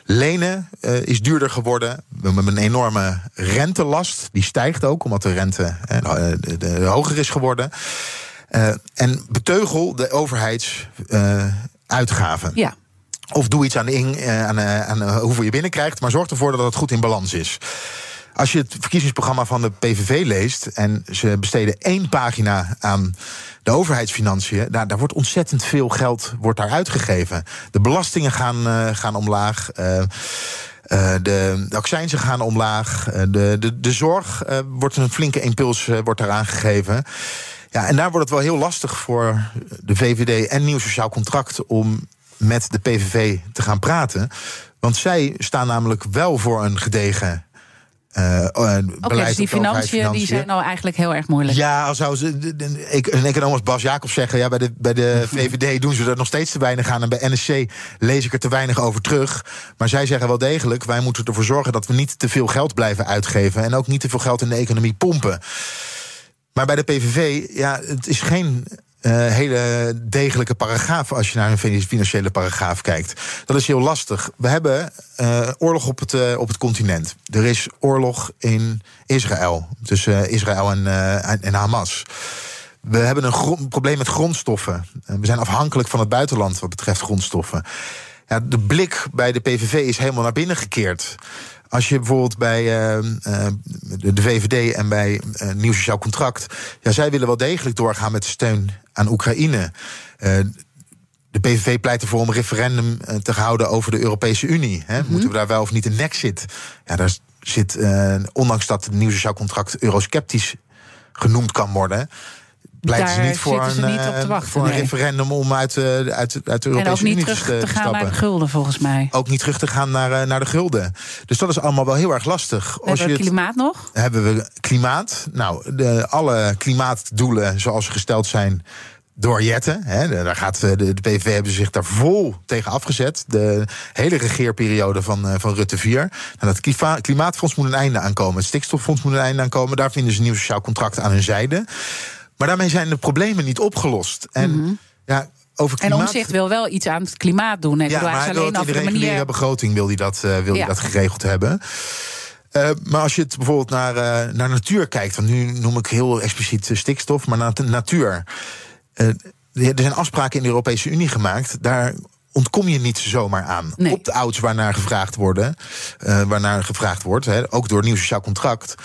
lenen is duurder geworden. We hebben een enorme rentelast. Die stijgt ook, omdat de rente de, hoger is geworden. Uh, en beteugel de overheidsuitgaven. Ja. Of doe iets aan, in, uh, aan, aan hoeveel je binnenkrijgt, maar zorg ervoor dat het goed in balans is. Als je het verkiezingsprogramma van de PVV leest en ze besteden één pagina aan de overheidsfinanciën, daar, daar wordt ontzettend veel geld wordt daar uitgegeven. De belastingen gaan, uh, gaan omlaag. Uh, uh, de, de accijnzen gaan omlaag. de, de, de zorg wordt een flinke impuls wordt daar aangegeven. Ja, en daar wordt het wel heel lastig voor de VVD en Nieuw Sociaal Contract om met de PVV te gaan praten. Want zij staan namelijk wel voor een gedegen uh, beleid okay, dus die financiën die zijn nou eigenlijk heel erg moeilijk. Ja, al zou ze, een econoom als Bas Jacob zeggen... Ja, bij, de, bij de VVD doen ze er nog steeds te weinig aan... en bij NSC lees ik er te weinig over terug. Maar zij zeggen wel degelijk... wij moeten ervoor zorgen dat we niet te veel geld blijven uitgeven... en ook niet te veel geld in de economie pompen. Maar bij de PVV, ja, het is geen uh, hele degelijke paragraaf als je naar een financiële paragraaf kijkt. Dat is heel lastig. We hebben uh, oorlog op het, uh, op het continent. Er is oorlog in Israël, tussen Israël en, en Hamas. We hebben een probleem met grondstoffen. We zijn afhankelijk van het buitenland wat betreft grondstoffen. Ja, de blik bij de PVV is helemaal naar binnen gekeerd. Als je bijvoorbeeld bij uh, de VVD en bij uh, Nieuw Sociaal Contract. Ja, zij willen wel degelijk doorgaan met de steun aan Oekraïne. Uh, de PVV pleit ervoor om een referendum te houden over de Europese Unie. Hè. Mhm. Moeten we daar wel of niet een nek zit? Ja, daar zit, ondanks dat het Nieuw Sociaal Contract eurosceptisch genoemd kan worden pleiten ze niet voor een, niet te wachten, voor een referendum om uit, uh, uit, uit de Europese Unie En ook niet terug te, te gaan stappen. naar de gulden, volgens mij. Ook niet terug te gaan naar, naar de gulden. Dus dat is allemaal wel heel erg lastig. Hebben Als we het, klimaat nog? Hebben we klimaat. Nou, de, alle klimaatdoelen zoals ze gesteld zijn door Jetten. Hè, daar gaat, de, de PVV hebben zich daar vol tegen afgezet. De hele regeerperiode van, van Rutte 4. Nou, dat klimaatfonds moet een einde aankomen. Het stikstoffonds moet een einde aankomen. Daar vinden ze een nieuw sociaal contract aan hun zijde. Maar daarmee zijn de problemen niet opgelost. En mm -hmm. ja, over klimaat... En Omzicht wil wel iets aan het klimaat doen. Ja, maar hij alleen over de manier... begroting wil hij dat, uh, wil ja. dat geregeld hebben. Uh, maar als je het bijvoorbeeld naar, uh, naar natuur kijkt, want nu noem ik heel expliciet stikstof, maar naar de natuur. er zijn afspraken in de Europese Unie gemaakt. Daar ontkom je niet zomaar aan. Nee. Opt-outs waarnaar gevraagd worden, waarnaar gevraagd wordt, hè, ook door het nieuw sociaal contract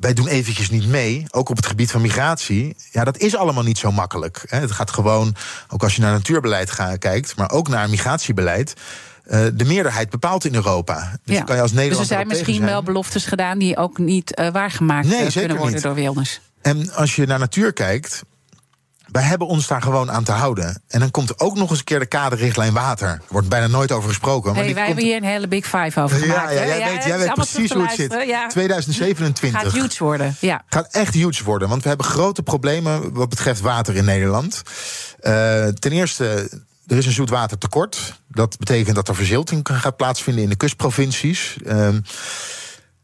wij doen eventjes niet mee, ook op het gebied van migratie. Ja, dat is allemaal niet zo makkelijk. Hè. Het gaat gewoon, ook als je naar natuurbeleid gaat, kijkt, maar ook naar migratiebeleid. Uh, de meerderheid bepaalt in Europa. Dus ja. kan je als Nederland. Dus er zijn misschien wel beloftes gedaan die ook niet uh, waargemaakt nee, uh, kunnen worden niet. door Wilders. En als je naar natuur kijkt, wij hebben ons daar gewoon aan te houden. En dan komt er ook nog eens een keer de kaderrichtlijn water. Er wordt bijna nooit over gesproken. Maar hey, wij hebben hier een hele Big Five over gemaakt. Ja, ja, jij, weet, jij weet precies hoe het zit. Ja. 2027. Gaat huge worden. Ja. Gaat echt huge worden. Want we hebben grote problemen wat betreft water in Nederland. Uh, ten eerste, er is een zoetwatertekort. Dat betekent dat er verzilting gaat plaatsvinden in de kustprovincies. Uh,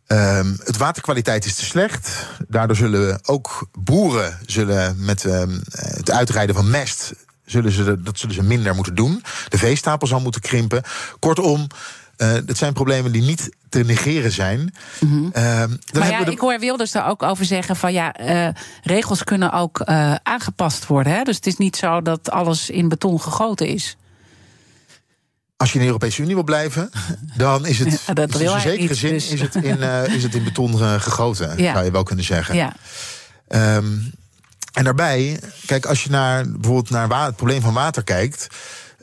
Um, het waterkwaliteit is te slecht. Daardoor zullen ook boeren zullen met um, het uitrijden van mest. Zullen ze, dat zullen ze minder moeten doen. De veestapel zal moeten krimpen. Kortom, uh, het zijn problemen die niet te negeren zijn. Mm -hmm. uh, maar ja, de... ik hoor Wilders er ook over zeggen van ja, uh, regels kunnen ook uh, aangepast worden. Hè? Dus het is niet zo dat alles in beton gegoten is als je in de Europese Unie wil blijven, dan is het ja, dat in zekere zin dus. is, het in, uh, is het in beton uh, gegoten, ja. zou je wel kunnen zeggen. Ja. Um, en daarbij, kijk, als je naar bijvoorbeeld naar het probleem van water kijkt.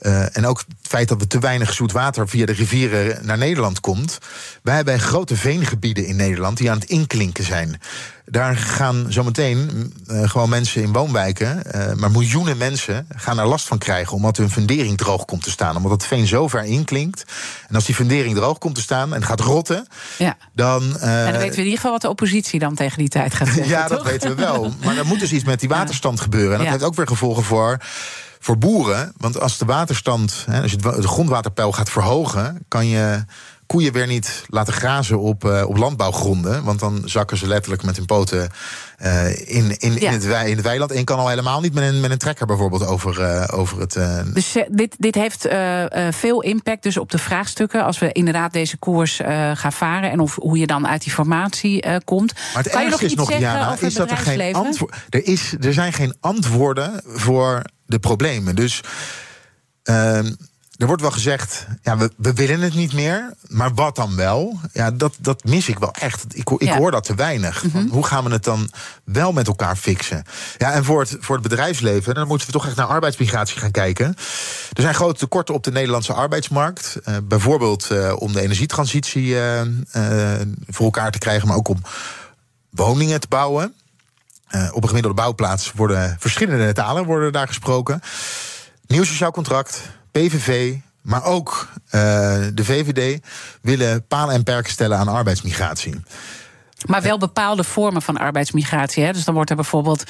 Uh, en ook het feit dat er te weinig zoet water via de rivieren naar Nederland komt. Wij hebben grote veengebieden in Nederland die aan het inklinken zijn. Daar gaan zometeen uh, gewoon mensen in woonwijken, uh, maar miljoenen mensen gaan er last van krijgen omdat hun fundering droog komt te staan. Omdat het veen zo ver inklinkt. En als die fundering droog komt te staan en gaat rotten, ja. dan. En dan weten we in ieder geval wat de oppositie dan tegen die tijd gaat zeggen. ja, dat weten we wel. Maar er moet dus iets met die waterstand gebeuren. En dat ja. heeft ook weer gevolgen voor voor boeren. Want als de waterstand, hè, als je de grondwaterpeil gaat verhogen, kan je koeien weer niet laten grazen op, uh, op landbouwgronden. Want dan zakken ze letterlijk met hun poten uh, in, in, in, het wei, in het weiland. En kan al helemaal niet met een, met een trekker bijvoorbeeld over, uh, over het. Dus dit, dit heeft veel impact dus op de vraagstukken. Als we inderdaad deze koers gaan varen. En of hoe je dan uit die formatie komt. Maar het kan je nog is nog, Jana, is dat er geen antwoord. Er, is, er zijn geen antwoorden voor de problemen. Dus. Uh, er wordt wel gezegd, ja, we, we willen het niet meer. Maar wat dan wel? Ja, dat, dat mis ik wel echt. Ik, ik Ja. hoor dat te weinig. Mhm. Hoe gaan we het dan wel met elkaar fixen? Ja, en voor het, voor het bedrijfsleven, dan moeten we toch echt naar arbeidsmigratie gaan kijken. Er zijn grote tekorten op de Nederlandse arbeidsmarkt. Eh, bijvoorbeeld eh, om de energietransitie eh, voor elkaar te krijgen, maar ook om woningen te bouwen. Eh, op een gemiddelde bouwplaats worden verschillende talen worden daar gesproken. Nieuw sociaal contract, PVV, maar ook eh, de VVD willen palen en perken stellen aan arbeidsmigratie. Maar wel bepaalde vormen van arbeidsmigratie. Hè? Dus dan wordt er bijvoorbeeld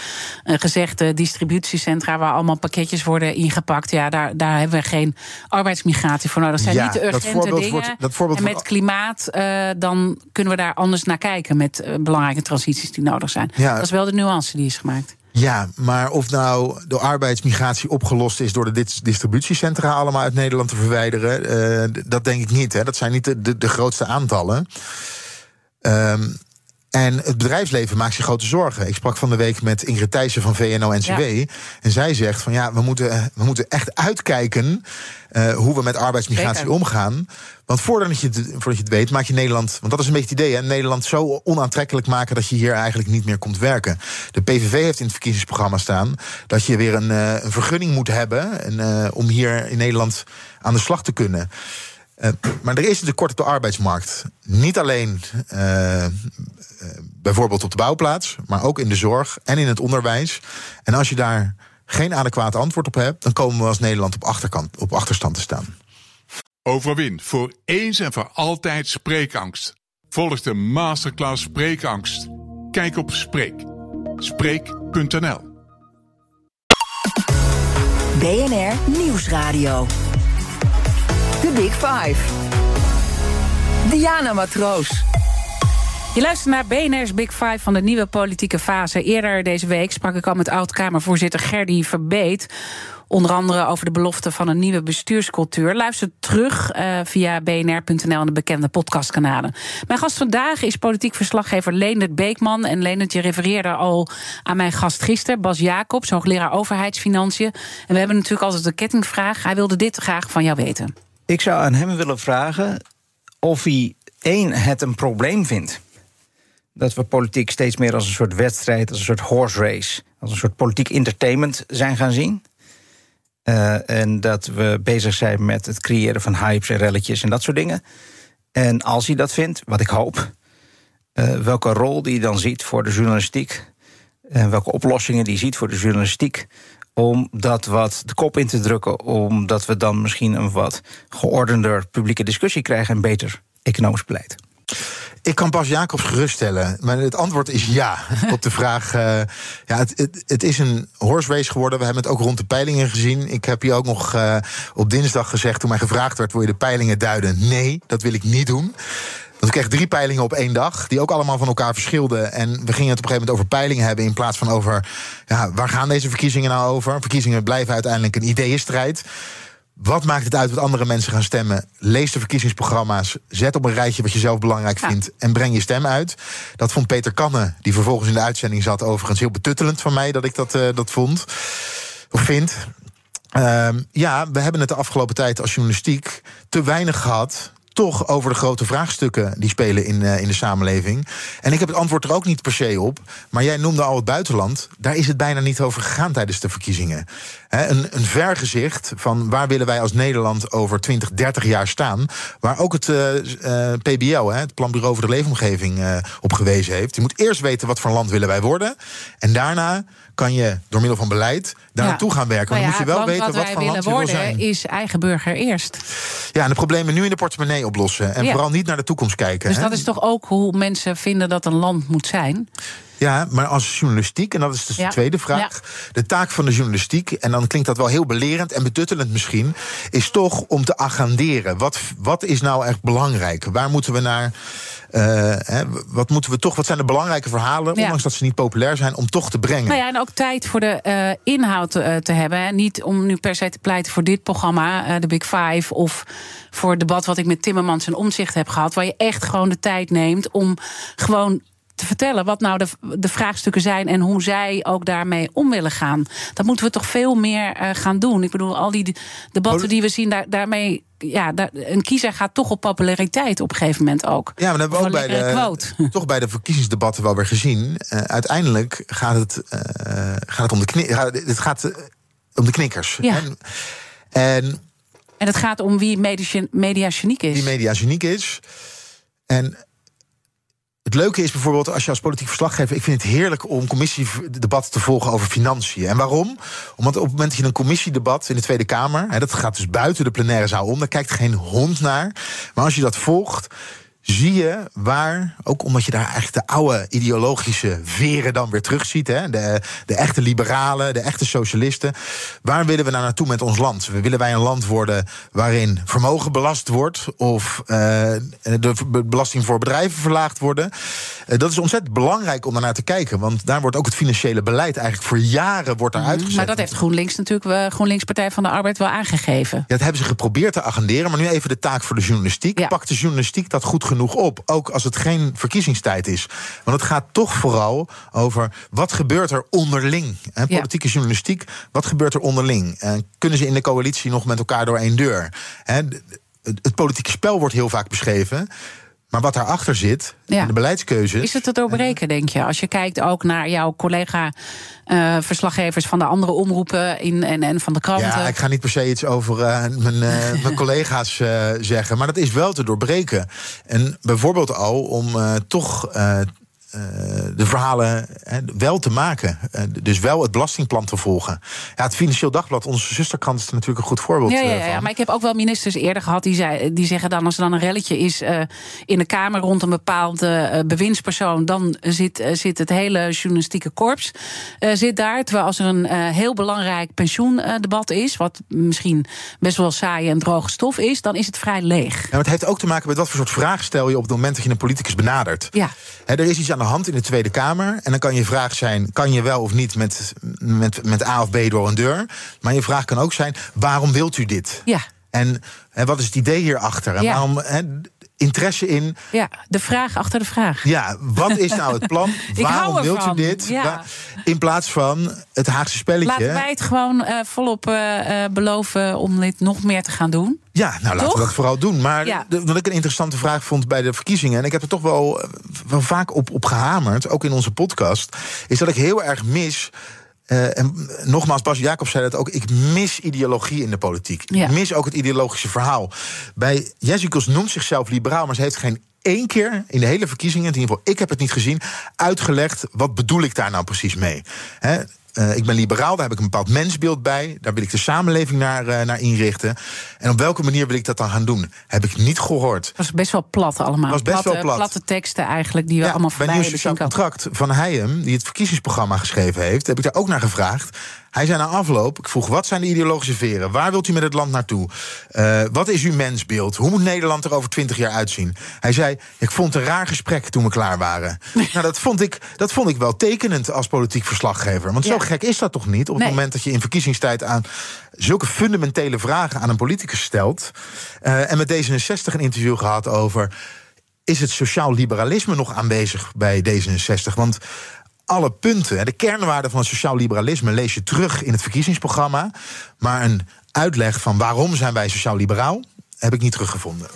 eh, gezegd... eh, distributiecentra waar allemaal pakketjes worden ingepakt... ja, daar, daar hebben we geen arbeidsmigratie voor nodig. Dat zijn Ja, niet de dat urgente voorbeeld dingen. wordt- dat voorbeeld en met klimaat, eh, dan kunnen we daar anders naar kijken... met eh, belangrijke transities die nodig zijn. Ja. Dat is wel de nuance die is gemaakt. Ja, maar of nou de arbeidsmigratie opgelost is door de dis- distributiecentra allemaal uit Nederland te verwijderen, dat denk ik niet. Hè. Dat zijn niet de, de, de grootste aantallen. Ehm, en het bedrijfsleven maakt zich grote zorgen. Ik sprak van de week met Ingrid Thijssen van VNO-NCW. Ja. En zij zegt van ja, we moeten, we moeten echt uitkijken... eh, hoe we met arbeidsmigratie Zeker. omgaan. Want voordat je, het, voordat je het weet, maak je Nederland... want dat is een beetje het idee, hè, Nederland zo onaantrekkelijk maken... dat je hier eigenlijk niet meer komt werken. De PVV heeft in het verkiezingsprogramma staan... dat je weer een, eh, een vergunning moet hebben... En, eh, om hier in Nederland aan de slag te kunnen. Eh, maar er is een tekort op de arbeidsmarkt. Niet alleen eh, eh, bijvoorbeeld op de bouwplaats, maar ook in de zorg en in het onderwijs. En als je daar geen adequaat antwoord op hebt, dan komen we als Nederland op, achterkant, op achterstand te staan. Overwin voor eens en voor altijd spreekangst. Volg de masterclass Spreekangst. Kijk op Spreek. Spreek.nl BNR Nieuwsradio. The Big Five. Diana Matroos. Je luistert naar BNR's Big Five van de nieuwe politieke fase. Eerder deze week sprak ik al met oud-Kamervoorzitter Gerdy Verbeet. Onder andere over de belofte van een nieuwe bestuurscultuur. Luister terug eh, via bnr.nl en de bekende podcastkanalen. Mijn gast vandaag is politiek verslaggever Leendert Beekman. En Leendert, je refereerde al aan mijn gast gisteren, Bas Jacobs, hoogleraar overheidsfinanciën. En we hebben natuurlijk altijd de kettingvraag. Hij wilde dit graag van jou weten. Ik zou aan hem willen vragen of hij één het een probleem vindt. Dat we politiek steeds meer als een soort wedstrijd, als een soort horse race, als een soort politiek entertainment zijn gaan zien. Eh, en dat we bezig zijn met het creëren van hypes en relletjes en dat soort dingen. En als hij dat vindt, wat ik hoop, eh, welke rol die dan ziet voor de journalistiek. En welke oplossingen die ziet voor de journalistiek. Om dat wat de kop in te drukken, omdat we dan misschien een wat geordender publieke discussie krijgen en beter economisch beleid. Ik kan Bas Jacobs geruststellen. Maar het antwoord is ja op de vraag. eh, ja, het, het, is een horse race geworden. We hebben het ook rond de peilingen gezien. Ik heb hier ook nog eh, op dinsdag gezegd, toen mij gevraagd werd: wil je de peilingen duiden? Nee, dat wil ik niet doen. Want ik kreeg drie peilingen op één dag, die ook allemaal van elkaar verschilden. En we gingen het op een gegeven moment over peilingen hebben in plaats van over ja, waar gaan deze verkiezingen nou over? Verkiezingen blijven uiteindelijk een ideeënstrijd. Wat maakt het uit wat andere mensen gaan stemmen? Lees de verkiezingsprogramma's. Zet op een rijtje wat je zelf belangrijk Ja. vindt. En breng je stem uit. Dat vond Peter Kanne, die vervolgens in de uitzending zat, overigens heel betuttelend van mij dat ik dat, eh, dat vond. Of vind. Ehm, ja, we hebben het de afgelopen tijd als journalistiek te weinig gehad. Toch over de grote vraagstukken die spelen in, eh, in de samenleving. En ik heb het antwoord er ook niet per se op. Maar jij noemde al het buitenland. Daar is het bijna niet over gegaan tijdens de verkiezingen. Hè, een, een vergezicht van waar willen wij als Nederland over 20, 30 jaar staan. Waar ook het eh, eh, PBL, hè, het Planbureau voor de Leefomgeving, eh, op gewezen heeft. Je moet eerst weten wat voor land willen wij worden. En daarna kan je door middel van beleid daar Ja. naartoe gaan werken. Maar Nou dan ja, moet je wel weten wat, voor land je wil zijn. is eigen burger eerst. Ja, en de problemen nu in de portemonnee oplossen. En Ja. vooral niet naar de toekomst kijken. Dus dat is toch ook hoe mensen vinden dat een land moet zijn? Ja, maar als journalistiek, en dat is dus Ja. de tweede vraag. De taak van de journalistiek, en dan klinkt dat wel heel belerend en betuttelend misschien, is toch om te agenderen. Wat, wat is nou echt belangrijk? Waar moeten we naar? eh, hè, wat moeten we toch? Wat zijn de belangrijke verhalen, Ja. ondanks dat ze niet populair zijn, om toch te brengen? Nou ja, en ook tijd voor de eh, inhoud eh, te hebben. En niet om nu per se te pleiten voor dit programma, de Big Five, of voor het debat wat ik met Timmermans en Omzicht heb gehad, waar je echt gewoon de tijd neemt om gewoon te vertellen wat nou de, de vraagstukken zijn en hoe zij ook daarmee om willen gaan. Dat moeten we toch veel meer uh, gaan doen. Ik bedoel, al die debatten die we zien, daar, daarmee ja, een kiezer gaat toch op populariteit op een gegeven moment ook. Ja, maar dat hebben we ook bij de, toch bij de verkiezingsdebatten wel weer gezien. Uh, uiteindelijk gaat het, uh, gaat het om de kni het gaat om de knikkers. Ja. En, en, en het gaat om wie media geniek is. Wie media geniek is. En het leuke is bijvoorbeeld, als je als politiek verslaggever... ik vind het heerlijk om commissiedebatten te volgen over financiën. En waarom? Omdat op het moment dat je een commissiedebat in de Tweede Kamer... Hè, dat gaat dus buiten de plenaire zaal om, daar kijkt geen hond naar. Maar als je dat volgt, zie je waar, ook omdat je daar eigenlijk de oude ideologische veren dan weer terugziet, hè, de, de echte liberalen, de echte socialisten, waar willen we nou naartoe met ons land? Willen wij een land worden waarin vermogen belast wordt of uh, de belasting voor bedrijven verlaagd worden? Uh, dat is ontzettend belangrijk om daarnaar te kijken, want daar wordt ook het financiële beleid eigenlijk voor jaren wordt daar uitgezet. Maar dat heeft GroenLinks natuurlijk, GroenLinks Partij van de Arbeid, wel aangegeven. Ja, dat hebben ze geprobeerd te agenderen, maar nu even de taak voor de journalistiek. Ja. Pakt de journalistiek dat goed genoeg op. Ook als het geen verkiezingstijd is. Want het gaat toch vooral over wat gebeurt er onderling. Hè, politieke journalistiek, wat gebeurt er onderling? En kunnen ze in de coalitie nog met elkaar door één deur? Hè, het politieke spel wordt heel vaak beschreven. Maar wat daarachter zit, ja. de beleidskeuzes. Is het te doorbreken, denk je? Als je kijkt ook naar jouw collega-verslaggevers van de andere omroepen in, en, en van de kranten. Ja, ik ga niet per se iets over uh, mijn, uh, mijn collega's zeggen. Maar dat is wel te doorbreken. En bijvoorbeeld al om toch de verhalen wel te maken. Uh, dus wel het belastingplan te volgen. Ja, het Financieel Dagblad, onze zusterkrant, is er natuurlijk een goed voorbeeld ja, ja, ja, maar ik heb ook wel ministers eerder gehad die, zei, die zeggen dan... als er dan een relletje is uh, in de Kamer rond een bepaalde bewindspersoon... dan zit, zit het hele journalistieke korps zit daar. Terwijl als er een heel belangrijk pensioendebat is... wat misschien best wel saai en droge stof is... dan is het vrij leeg. Ja, maar het heeft ook te maken met wat voor soort vraag stel je... op het moment dat je een politicus benadert. Ja. er is iets aan de hand in de Tweede Kamer. En dan kan je vraag zijn: kan je wel of niet met, met, met A of B door een deur? Maar je vraag kan ook zijn: waarom wilt u dit? Ja. En, en wat is het idee hierachter? En ja. waarom. He, interesse in. Ja, de vraag achter de vraag. Ja, wat is nou het plan? Waarom wilt u dit? Ja. In plaats van het Haagse spelletje. Laten wij het gewoon uh, volop uh, beloven om dit nog meer te gaan doen. Ja, nou laten we dat vooral doen. Maar ja. de, wat ik een interessante vraag vond bij de verkiezingen... en ik heb er toch wel, wel vaak op, op gehamerd, ook in onze podcast... is dat ik heel erg mis... Uh, en nogmaals, Bas Jacobs zei dat ook. Ik mis ideologie in de politiek. Ja. Ik mis ook het ideologische verhaal. Bij Jessicus noemt zichzelf liberaal, maar ze heeft geen één keer in de hele verkiezingen, in ieder geval ik heb het niet gezien, uitgelegd wat bedoel ik daar nou precies mee. He, uh, ik ben liberaal, daar heb ik een bepaald mensbeeld bij. Daar wil ik de samenleving naar, uh, naar inrichten. En op welke manier wil ik dat dan gaan doen? Heb ik niet gehoord. Dat was best wel plat allemaal. Was best platte, wel plat. platte teksten eigenlijk, die we ja, allemaal voorbij Bij Nieuw Sociaal Contract van Heijem, die het verkiezingsprogramma geschreven heeft... heb ik daar ook naar gevraagd. Hij zei na afloop, ik vroeg, wat zijn de ideologische veren? Waar wilt u met het land naartoe? Uh, wat is uw mensbeeld? Hoe moet Nederland er over twintig jaar uitzien? Hij zei, ik vond het een raar gesprek toen we klaar waren. nou, dat vond, ik, dat vond ik wel tekenend als politiek verslaggever. Want ja. zo gek is dat toch niet? Op het nee. moment dat je in verkiezingstijd aan zulke fundamentele vragen aan een politicus stelt... Uh, en met D66 een interview gehad over... is het sociaal liberalisme nog aanwezig bij D66? Want alle punten. De kernwaarden van het sociaal liberalisme lees je terug in het verkiezingsprogramma. Maar een uitleg van waarom zijn wij sociaal liberaal heb ik niet teruggevonden.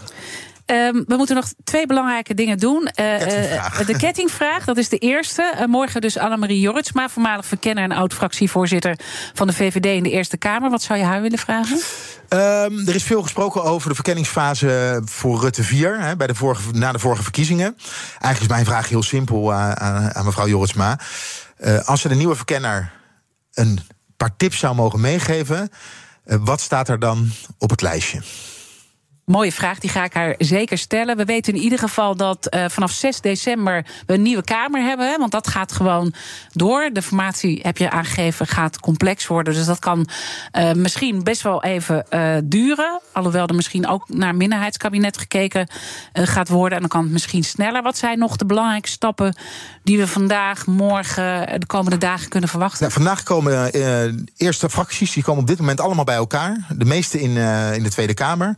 Um, we moeten nog twee belangrijke dingen doen. Kettingvraag. Uh, de kettingvraag, dat is de eerste. Uh, morgen dus Annemarie Jorritsma, voormalig verkenner en oud-fractievoorzitter van de VVD in de Eerste Kamer. Wat zou je haar willen vragen? Um, er is veel gesproken over de verkenningsfase voor Rutte 4, hè, bij de vorige, na de vorige verkiezingen. Eigenlijk is mijn vraag heel simpel aan, aan, aan mevrouw Jorritsma. als ze de nieuwe verkenner een paar tips zou mogen meegeven, wat staat er dan op het lijstje? Mooie vraag, die ga ik haar zeker stellen. We weten in ieder geval dat uh, vanaf 6 december we een nieuwe Kamer hebben. Want dat gaat gewoon door. De formatie, heb je aangegeven, gaat complex worden. Dus dat kan uh, misschien best wel even uh, duren. Alhoewel er misschien ook naar minderheidskabinet gekeken gaat worden. En dan kan het misschien sneller. Wat zijn nog de belangrijke stappen die we vandaag, morgen, de komende dagen kunnen verwachten? Vandaag komen eerste fracties, die komen op dit moment allemaal bij elkaar. De meeste in, in de Tweede Kamer.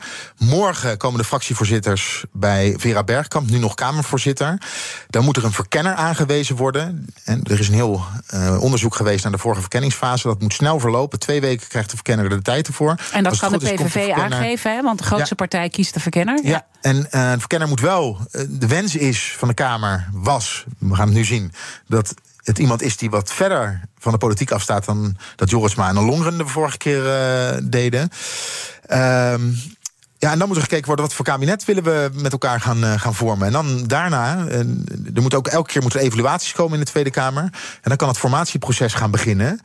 Morgen komen de fractievoorzitters bij Vera Bergkamp, nu nog Kamervoorzitter. Dan moet er een verkenner aangewezen worden. En er is een heel uh, onderzoek geweest naar de vorige verkenningsfase. Dat moet snel verlopen. Twee weken krijgt de verkenner er de tijd ervoor. En dat kan de PVV aangeven, hè? want de grootste partij kiest de verkenner. Ja, ja. en uh, de verkenner moet wel. Uh, de wens is van de Kamer, was, we gaan het nu zien, dat het iemand is die wat verder van de politiek afstaat dan dat Jorisma en Longren de vorige keer uh, deden. Um, ja, en dan moet er gekeken worden wat voor kabinet willen we met elkaar gaan, uh, gaan vormen. En dan daarna, uh, er moet ook elke keer moeten evaluaties komen in de Tweede Kamer. En dan kan het formatieproces gaan beginnen.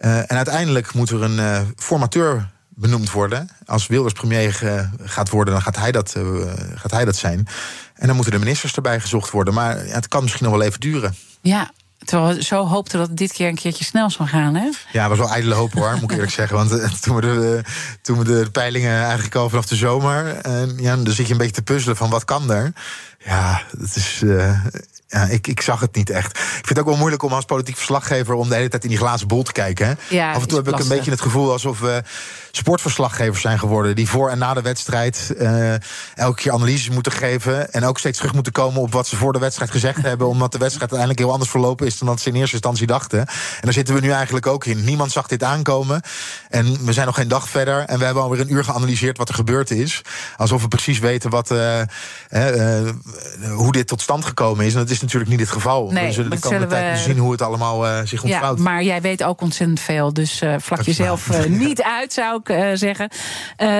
Uh, en uiteindelijk moet er een formateur benoemd worden. Als Wilders premier gaat worden, dan gaat hij, dat, gaat hij dat zijn. En dan moeten de ministers erbij gezocht worden. Maar het kan misschien nog wel even duren. Ja, Terwijl we zo hoopten dat het dit keer een keertje snel zou gaan, hè? Ja, het was wel ijdele hoor, moet ik eerlijk zeggen. Want uh, toen, we de, uh, toen we de peilingen eigenlijk al vanaf de zomer... Uh, ja, dan zit je een beetje te puzzelen van wat kan er. Ja, het is... Ja, ik, ik zag het niet echt. Ik vind het ook wel moeilijk om als politiek verslaggever... om de hele tijd in die glazen bol te kijken. Hè? Ja, Af en toe heb ik een beetje het gevoel alsof we sportverslaggevers zijn geworden... die voor en na de wedstrijd uh, elke keer analyses moeten geven... en ook steeds terug moeten komen op wat ze voor de wedstrijd gezegd hebben... omdat de wedstrijd uiteindelijk heel anders verlopen is... dan dat ze in eerste instantie dachten. En daar zitten we nu eigenlijk ook in. Niemand zag dit aankomen. En we zijn nog geen dag verder... en we hebben alweer een uur geanalyseerd wat er gebeurd is. Alsof we precies weten wat, uh, uh, hoe dit tot stand gekomen is. En dat is natuurlijk niet het geval. Nee, we zullen de komende tijd we... zien hoe het allemaal zich ontvouwt. Ja, maar jij weet ook ontzettend veel, dus vlak jezelf niet uit, zou ik zeggen.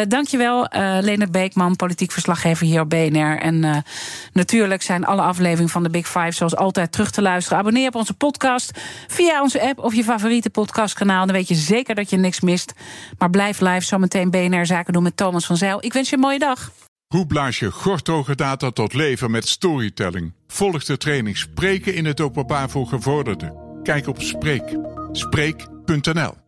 Dankjewel, Leonard Beekman, politiek verslaggever hier op BNR. En natuurlijk zijn alle afleveringen van de Big Five zoals altijd terug te luisteren. Abonneer op onze podcast via onze app of je favoriete podcastkanaal. Dan weet je zeker dat je niks mist. Maar blijf live zometeen BNR Zaken doen met Thomas van Zijl. Ik wens je een mooie dag. Hoe blaas je gorthoge data tot leven met storytelling? Volg de training Spreken in het openbaar voor gevorderden. Kijk op Spreek. Spreek.nl